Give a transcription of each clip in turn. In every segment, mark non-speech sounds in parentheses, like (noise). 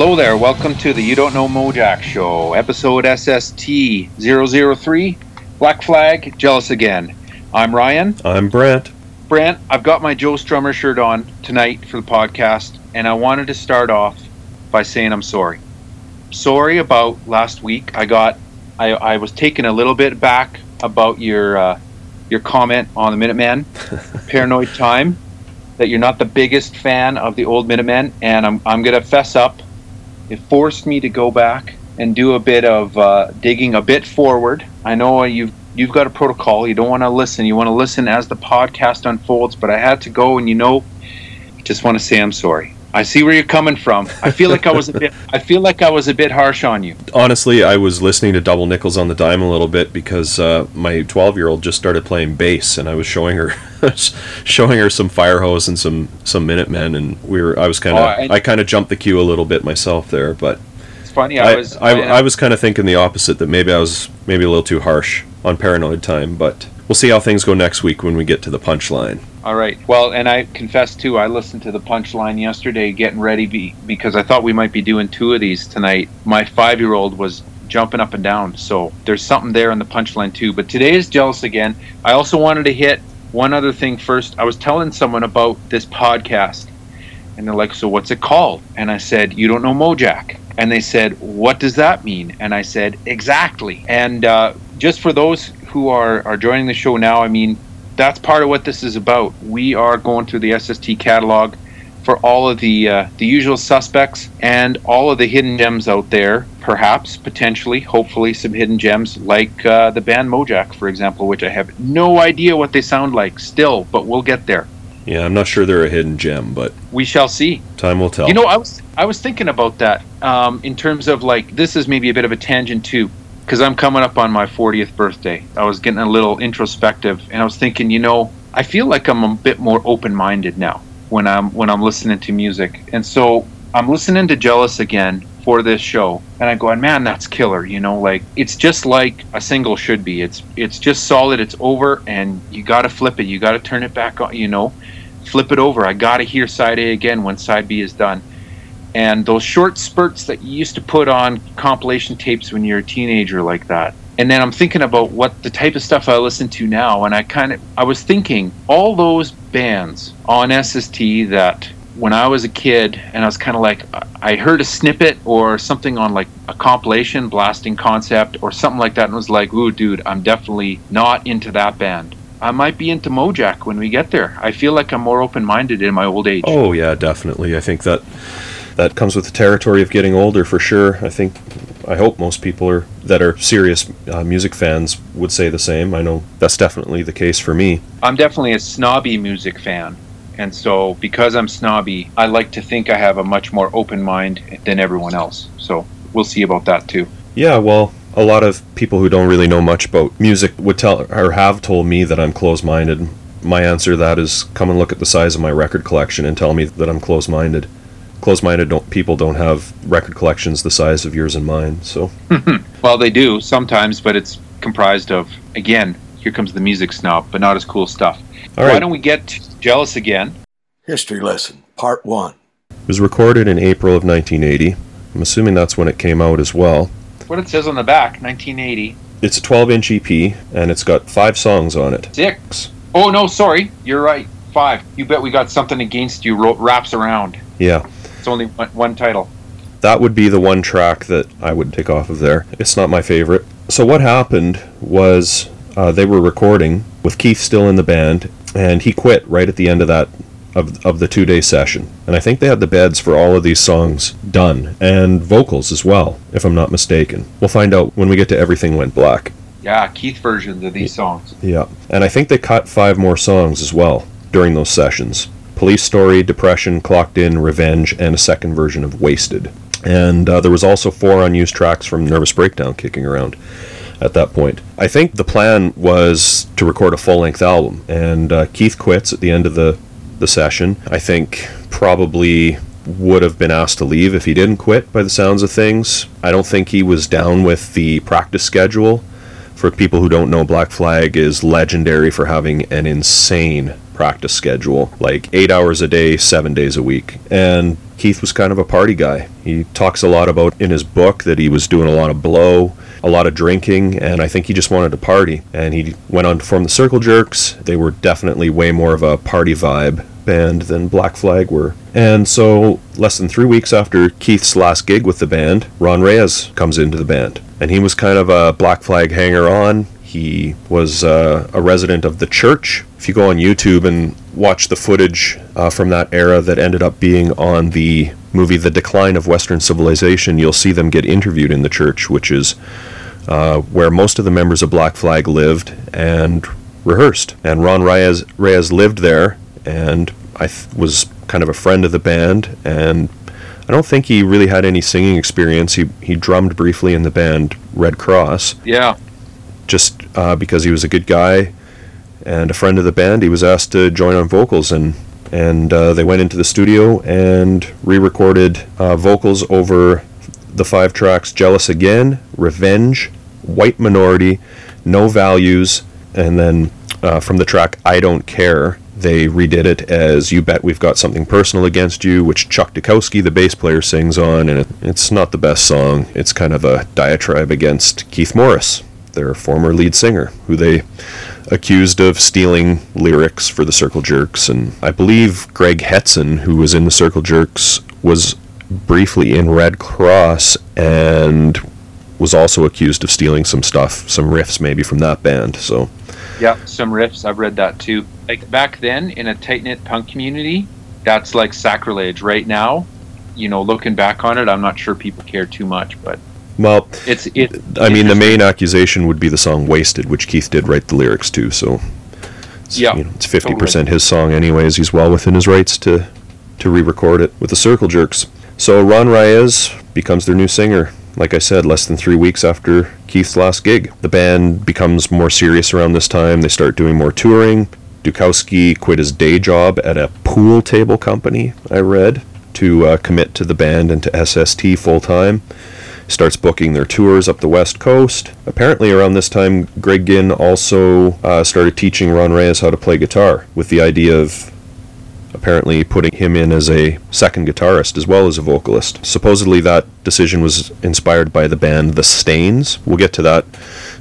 Hello there, welcome to the You Don't Know Mojack Show, episode SST 003, Black Flag, Jealous Again. I'm Ryan. I'm Brant. Brant, I've got my Joe Strummer shirt on tonight for the podcast, and I wanted to start off by saying I'm sorry. Sorry about last week. I got, I, I was taken a little bit back about your, uh, your comment on the Minutemen, (laughs) Paranoid Time, that you're not the biggest fan of the old Minutemen, and I'm, I'm going to fess up it forced me to go back and do a bit of uh, digging a bit forward. I know you've you've got a protocol. You don't want to listen. You want to listen as the podcast unfolds. But I had to go, and you know, just want to say I'm sorry. I see where you're coming from. I feel like I was a bit. (laughs) I feel like I was a bit harsh on you. Honestly, I was listening to Double Nickels on the Dime a little bit because uh, my 12 year old just started playing bass, and I was showing her, (laughs) showing her some Firehose and some some Minutemen, and we were. I was kind of. Oh, I kind of jumped the queue a little bit myself there, but. It's funny. I, I was. I, I, I was kind of thinking the opposite. That maybe I was maybe a little too harsh on Paranoid Time, but we'll see how things go next week when we get to the punchline. All right. Well, and I confess too, I listened to the punchline yesterday, getting ready be, because I thought we might be doing two of these tonight. My five-year-old was jumping up and down, so there's something there in the punchline too. But today is jealous again. I also wanted to hit one other thing first. I was telling someone about this podcast, and they're like, "So what's it called?" And I said, "You don't know Mojack." And they said, "What does that mean?" And I said, "Exactly." And uh, just for those who are are joining the show now, I mean, that's part of what this is about. We are going through the SST catalog for all of the uh, the usual suspects and all of the hidden gems out there. Perhaps, potentially, hopefully, some hidden gems like uh, the band Mojack, for example, which I have no idea what they sound like still, but we'll get there. Yeah, I'm not sure they're a hidden gem, but we shall see. Time will tell. You know, I was I was thinking about that um, in terms of like this is maybe a bit of a tangent too because I'm coming up on my 40th birthday. I was getting a little introspective, and I was thinking, you know, I feel like I'm a bit more open-minded now when I'm when I'm listening to music, and so I'm listening to Jealous again for this show, and I go, man, that's killer. You know, like it's just like a single should be. It's it's just solid. It's over, and you got to flip it. You got to turn it back on. You know, flip it over. I got to hear side A again when side B is done and those short spurts that you used to put on compilation tapes when you're a teenager like that and then i'm thinking about what the type of stuff i listen to now and i kind of i was thinking all those bands on sst that when i was a kid and i was kind of like i heard a snippet or something on like a compilation blasting concept or something like that and was like ooh dude i'm definitely not into that band I might be into Mojack when we get there. I feel like I'm more open minded in my old age. Oh yeah, definitely. I think that that comes with the territory of getting older for sure. I think, I hope most people are that are serious uh, music fans would say the same. I know that's definitely the case for me. I'm definitely a snobby music fan. And so, because I'm snobby, I like to think I have a much more open mind than everyone else. So, we'll see about that too. Yeah, well, a lot of people who don't really know much about music would tell or have told me that I'm closed minded. My answer to that is come and look at the size of my record collection and tell me that I'm closed minded closed-minded don't, people don't have record collections the size of yours and mine. So, (laughs) well, they do sometimes, but it's comprised of again. Here comes the music snob, but not as cool stuff. All Why right. don't we get jealous again? History lesson, part one. It was recorded in April of 1980. I'm assuming that's when it came out as well. What it says on the back, 1980. It's a 12-inch EP, and it's got five songs on it. Six. Oh no, sorry, you're right. Five. You bet we got something against you. Wraps around. Yeah. Only one, one title. That would be the one track that I would take off of there. It's not my favorite. So what happened was uh, they were recording with Keith still in the band, and he quit right at the end of that of, of the two day session. And I think they had the beds for all of these songs done, and vocals as well, if I'm not mistaken. We'll find out when we get to Everything Went Black. Yeah, Keith versions of these songs. Yeah, and I think they cut five more songs as well during those sessions. Police Story, Depression, Clocked In, Revenge, and a second version of Wasted. And uh, there was also four unused tracks from Nervous Breakdown kicking around at that point. I think the plan was to record a full length album, and uh, Keith quits at the end of the, the session. I think probably would have been asked to leave if he didn't quit, by the sounds of things. I don't think he was down with the practice schedule. For people who don't know, Black Flag is legendary for having an insane practice schedule, like eight hours a day, seven days a week. And Keith was kind of a party guy. He talks a lot about in his book that he was doing a lot of blow, a lot of drinking, and I think he just wanted to party. And he went on to form the Circle Jerks. They were definitely way more of a party vibe band than Black Flag were. And so, less than three weeks after Keith's last gig with the band, Ron Reyes comes into the band. And he was kind of a Black Flag hanger on. He was uh, a resident of the church. If you go on YouTube and watch the footage uh, from that era that ended up being on the movie The Decline of Western Civilization, you'll see them get interviewed in the church, which is uh, where most of the members of Black Flag lived and rehearsed. And Ron Reyes, Reyes lived there and I th- was kind of a friend of the band and I don't think he really had any singing experience. He he drummed briefly in the band Red Cross. Yeah. Just uh, because he was a good guy and a friend of the band, he was asked to join on vocals and and uh, they went into the studio and re-recorded uh, vocals over the five tracks "Jealous Again," "Revenge," "White Minority," "No Values," and then uh, from the track "I Don't Care." They redid it as "You Bet We've Got Something Personal Against You," which Chuck Dukowski, the bass player, sings on, and it, it's not the best song. It's kind of a diatribe against Keith Morris, their former lead singer, who they accused of stealing lyrics for the Circle Jerks. And I believe Greg Hetson, who was in the Circle Jerks, was briefly in Red Cross and was also accused of stealing some stuff, some riffs maybe from that band. So Yeah, some riffs. I've read that too. Like back then, in a tight knit punk community, that's like sacrilege. Right now, you know, looking back on it, I'm not sure people care too much, but well, it's it. I mean, the main accusation would be the song "Wasted," which Keith did write the lyrics to. So, it's, Yeah, you know, it's fifty percent his song, anyways. He's well within his rights to to re-record it with the Circle Jerks. So Ron Reyes becomes their new singer. Like I said, less than three weeks after Keith's last gig, the band becomes more serious around this time. They start doing more touring. Dukowski quit his day job at a pool table company. I read to uh, commit to the band and to SST full time starts booking their tours up the west coast. Apparently, around this time, Greg Ginn also uh, started teaching Ron Reyes how to play guitar, with the idea of apparently putting him in as a second guitarist as well as a vocalist. Supposedly, that decision was inspired by the band The Stains. We'll get to that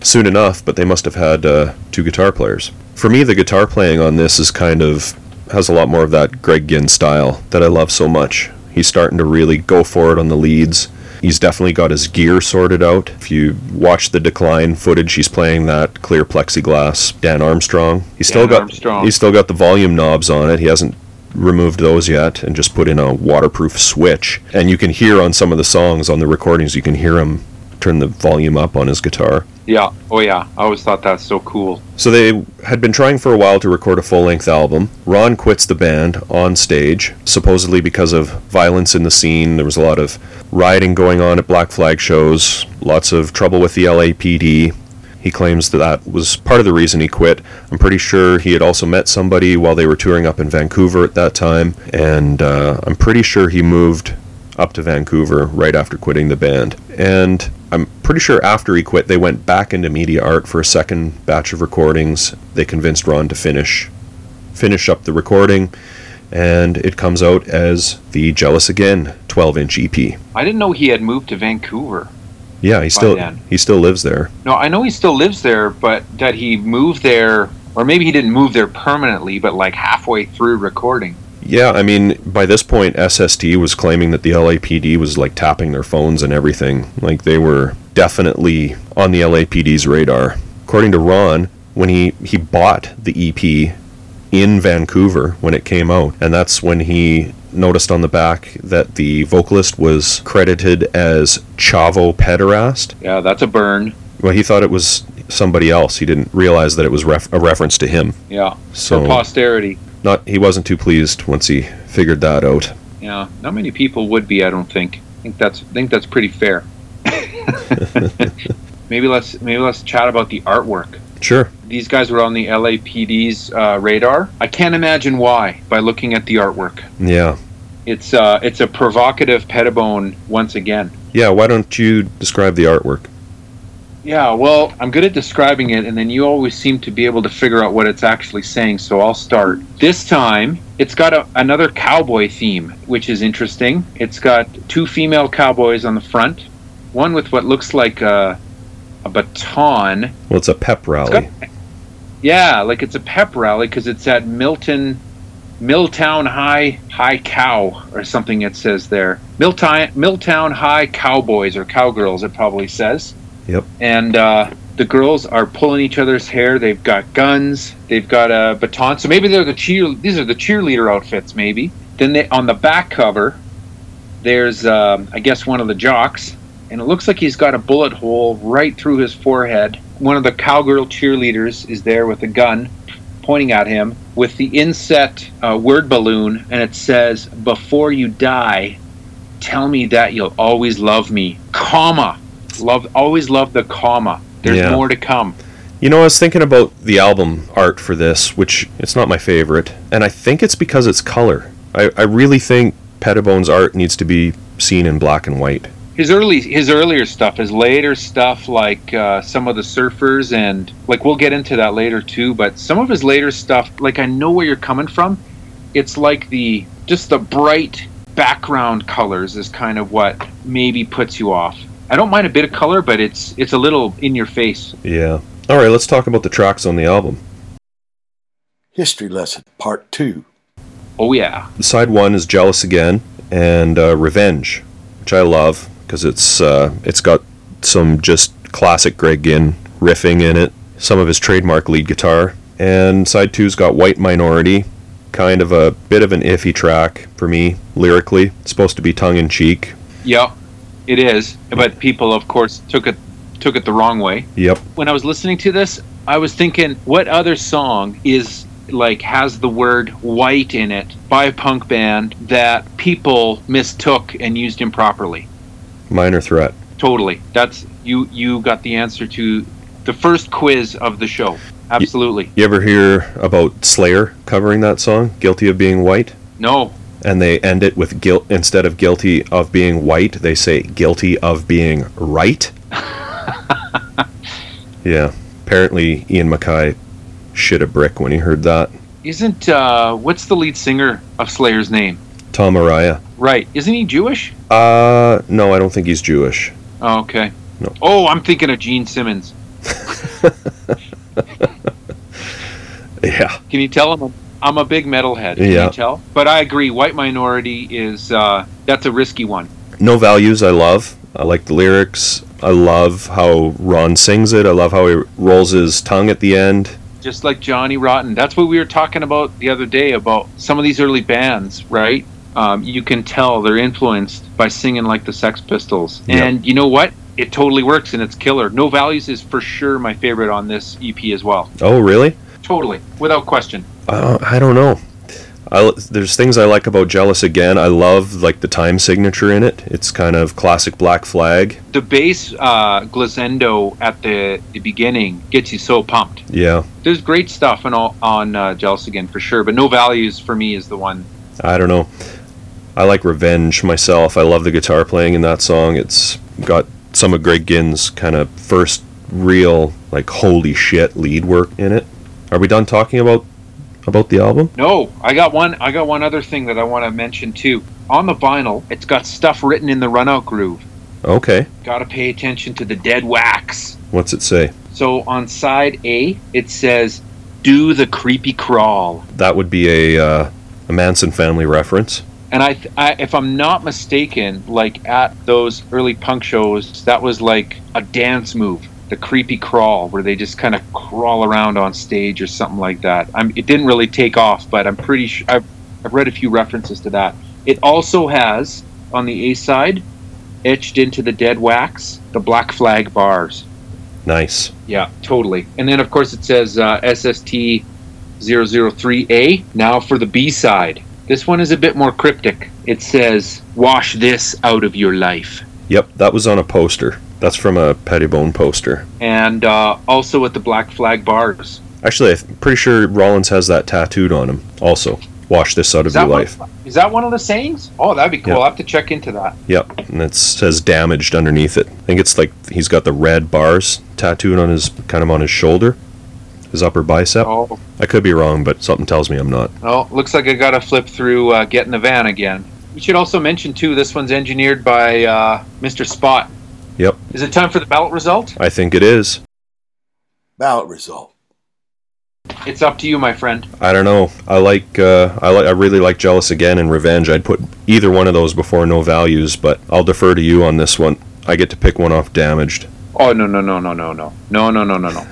soon enough, but they must have had uh, two guitar players. For me, the guitar playing on this is kind of has a lot more of that Greg Ginn style that I love so much. He's starting to really go for it on the leads. He's definitely got his gear sorted out. If you watch the decline footage, he's playing that clear plexiglass Dan Armstrong. He's still got Armstrong. he's still got the volume knobs on it. He hasn't removed those yet and just put in a waterproof switch. And you can hear on some of the songs on the recordings, you can hear him turn the volume up on his guitar. Yeah. Oh yeah. I always thought that's so cool. So they had been trying for a while to record a full-length album. Ron quits the band on stage, supposedly because of violence in the scene. There was a lot of rioting going on at Black Flag shows, lots of trouble with the LAPD. He claims that that was part of the reason he quit. I'm pretty sure he had also met somebody while they were touring up in Vancouver at that time, and uh, I'm pretty sure he moved up to Vancouver right after quitting the band. And I'm pretty sure after he quit, they went back into media art for a second batch of recordings. They convinced Ron to finish finish up the recording, and it comes out as the Jealous Again 12-inch EP. I didn't know he had moved to Vancouver. Yeah, he still then. he still lives there. No, I know he still lives there, but that he moved there, or maybe he didn't move there permanently, but like halfway through recording. Yeah, I mean, by this point, SST was claiming that the LAPD was like tapping their phones and everything. Like they were definitely on the LAPD's radar. According to Ron, when he he bought the EP in Vancouver when it came out, and that's when he noticed on the back that the vocalist was credited as Chavo Pederast. Yeah, that's a burn. Well, he thought it was somebody else. He didn't realize that it was ref- a reference to him. Yeah, So for posterity. Not he wasn't too pleased once he figured that out. Yeah, not many people would be. I don't think. I think that's. I think that's pretty fair. (laughs) (laughs) maybe let's maybe let's chat about the artwork. Sure. These guys were on the LAPD's uh, radar. I can't imagine why by looking at the artwork. Yeah. It's uh, it's a provocative Pettibone once again. Yeah, why don't you describe the artwork? Yeah, well, I'm good at describing it, and then you always seem to be able to figure out what it's actually saying, so I'll start. This time, it's got a, another cowboy theme, which is interesting. It's got two female cowboys on the front, one with what looks like a, a baton. Well, it's a pep rally. got- yeah, like it's a pep rally because it's at Milton, Milltown High High Cow or something. It says there, Milltown Milltown High Cowboys or Cowgirls. It probably says. Yep. And uh, the girls are pulling each other's hair. They've got guns. They've got a baton. So maybe they're the cheer. These are the cheerleader outfits. Maybe. Then they on the back cover, there's um, I guess one of the jocks, and it looks like he's got a bullet hole right through his forehead. One of the cowgirl cheerleaders is there with a gun, pointing at him with the inset uh, word balloon, and it says, "Before you die, tell me that you'll always love me, comma, love, always love the comma. There's Yeah. more to come." You know, I was thinking about the album art for this, which it's not my favorite, and I think it's because it's color. I, I really think Pettibone's art needs to be seen in black and white. his early his earlier stuff his later stuff like uh, some of the surfers and like we'll get into that later too but some of his later stuff like i know where you're coming from it's like the just the bright background colors is kind of what maybe puts you off i don't mind a bit of color but it's it's a little in your face Yeah. All right, let's talk about the tracks on the album. History Lesson Part 2. oh yeah Side one is "Jealous Again" and uh, "Revenge," which I love because it's uh, it's got some just classic Greg Ginn riffing in it, some of his trademark lead guitar, and side two's got "White Minority," kind of a bit of an iffy track for me lyrically. It's supposed to be tongue in cheek. yeah it is but people of course took it took it the wrong way Yep. when I was listening to this, I was thinking, what other song is like has the word white in it by a punk band that people mistook and used improperly? Minor threat. Totally. That's you you got the answer to the first quiz of the show. Absolutely. You ever hear about Slayer covering that song, "Guilty of Being White"? No. And they end it with guilt instead of guilty of being white they say guilty of being right (laughs) yeah apparently Ian MacKaye shit a brick when he heard that Isn't uh what's the lead singer of Slayer's name? tom araya Right. Isn't he Jewish? uh no i don't think he's jewish Oh, okay. No. Oh, I'm thinking of Gene Simmons. (laughs) yeah Can you tell him I'm, I'm a big metalhead? Can Yeah. you tell? But I agree. White minority is uh, that's a risky one. no values i love i like the lyrics i love how ron sings it i love how he rolls his tongue at the end Just like Johnny Rotten. That's what we were talking about the other day about some of these early bands, right? Um, you can tell they're influenced by singing like the Sex Pistols. Yeah. And you know what? It totally works and it's killer. No Values is for sure my favorite on this EP as well. oh really Totally. Without question. Uh, I don't know. I, there's things I like about Jealous Again. I love like the time signature in it. It's kind of classic Black Flag. The bass uh, glissando at the, the beginning gets you so pumped. Yeah, There's great stuff on, on uh, Jealous Again for sure, but No Values for me is the one I don't know. I like Revenge myself. I love the guitar playing in that song. It's got some of Greg Ginn's kind of first real like holy shit lead work in it. Are we done talking about about the album? No, I got one. I got one other thing that I want to mention too. On the vinyl, it's got stuff written in the runout groove. Okay. Got to pay attention to the dead wax. What's it say? So on side A, it says, "Do the creepy crawl." That would be a uh, a Manson family reference. And I, I, if I'm not mistaken, like at those early punk shows, that was like a dance move, the creepy crawl, where they just kind of crawl around on stage or something like that. I'm, it didn't really take off, but I'm pretty sure I've, I've read a few references to that. It also has on the A side, etched into the dead wax, the black flag bars. Nice. Yeah, totally. And then of course it says uh, SST 003A. Now for the B side. This one is a bit more cryptic. It says, "Wash this out of your life." Yep, that was on a poster. That's from a Pettibone poster. And uh, also with the black flag bars. Actually, I'm pretty sure Rollins has that tattooed on him. Also, wash this out of Is that, your one, life. is that one of the sayings? Oh, that'd be cool. Yeah. I'll have to check into that. Yep, and it says damaged underneath it. I think it's like he's got the red bars tattooed on his kind of on his shoulder, his upper bicep. Oh, I could be wrong, but something tells me I'm not. oh looks like I got to flip through uh, Get in the Van again. We should also mention, too, this one's engineered by uh, Mr. Spot. Yep, Is it time for the ballot result? I think it is. Ballot result. It's up to you, my friend. I don't know. I like uh, I like I really like Jealous Again and Revenge. I'd put either one of those before No Values, but I'll defer to you on this one. I get to pick one off Damaged. Oh no no no no no no no no no no no.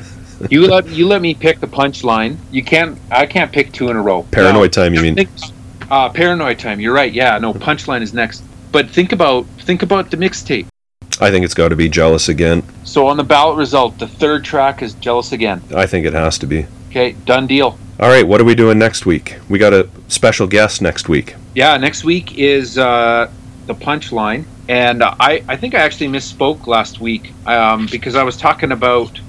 You let you let me pick the punchline. You can't. I can't pick two in a row. Paranoid Time, you mean? Think, uh, paranoid time. You're right. Yeah. No. Punchline is next. But think about think about the mixtape. I think it's got to be Jealous Again. So on the ballot result, the third track is "Jealous Again." I think it has to be. Okay, done deal. All right, what are we doing next week? We got a special guest next week. Yeah. Next week is uh, the punchline, and uh, I I think I actually misspoke last week um, because I was talking about.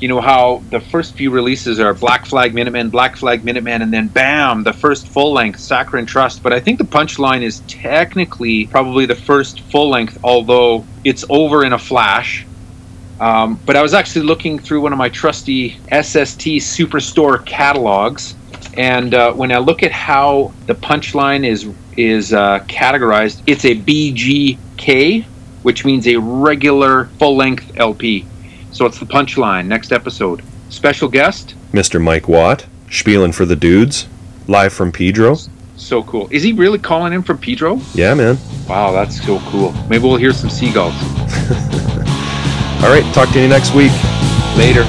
You know how the first few releases are Black Flag Minutemen, Black Flag Minutemen, and then bam, the first full length, Saccharine Trust. But I think the punchline is technically probably the first full length, although it's over in a flash. Um, but I was actually looking through one of my trusty SST Superstore catalogs, and uh, when I look at how the punchline is is uh, categorized, it's a BGK, which means a regular full length LP. So it's the punchline. Next episode. Special guest. Mr. Mike Watt, spieling for the dudes, live from Pedro. So cool. Is he really calling in from Pedro? Yeah, man. Wow, that's so cool. Maybe we'll hear some seagulls (laughs) All right, talk to you next week. later.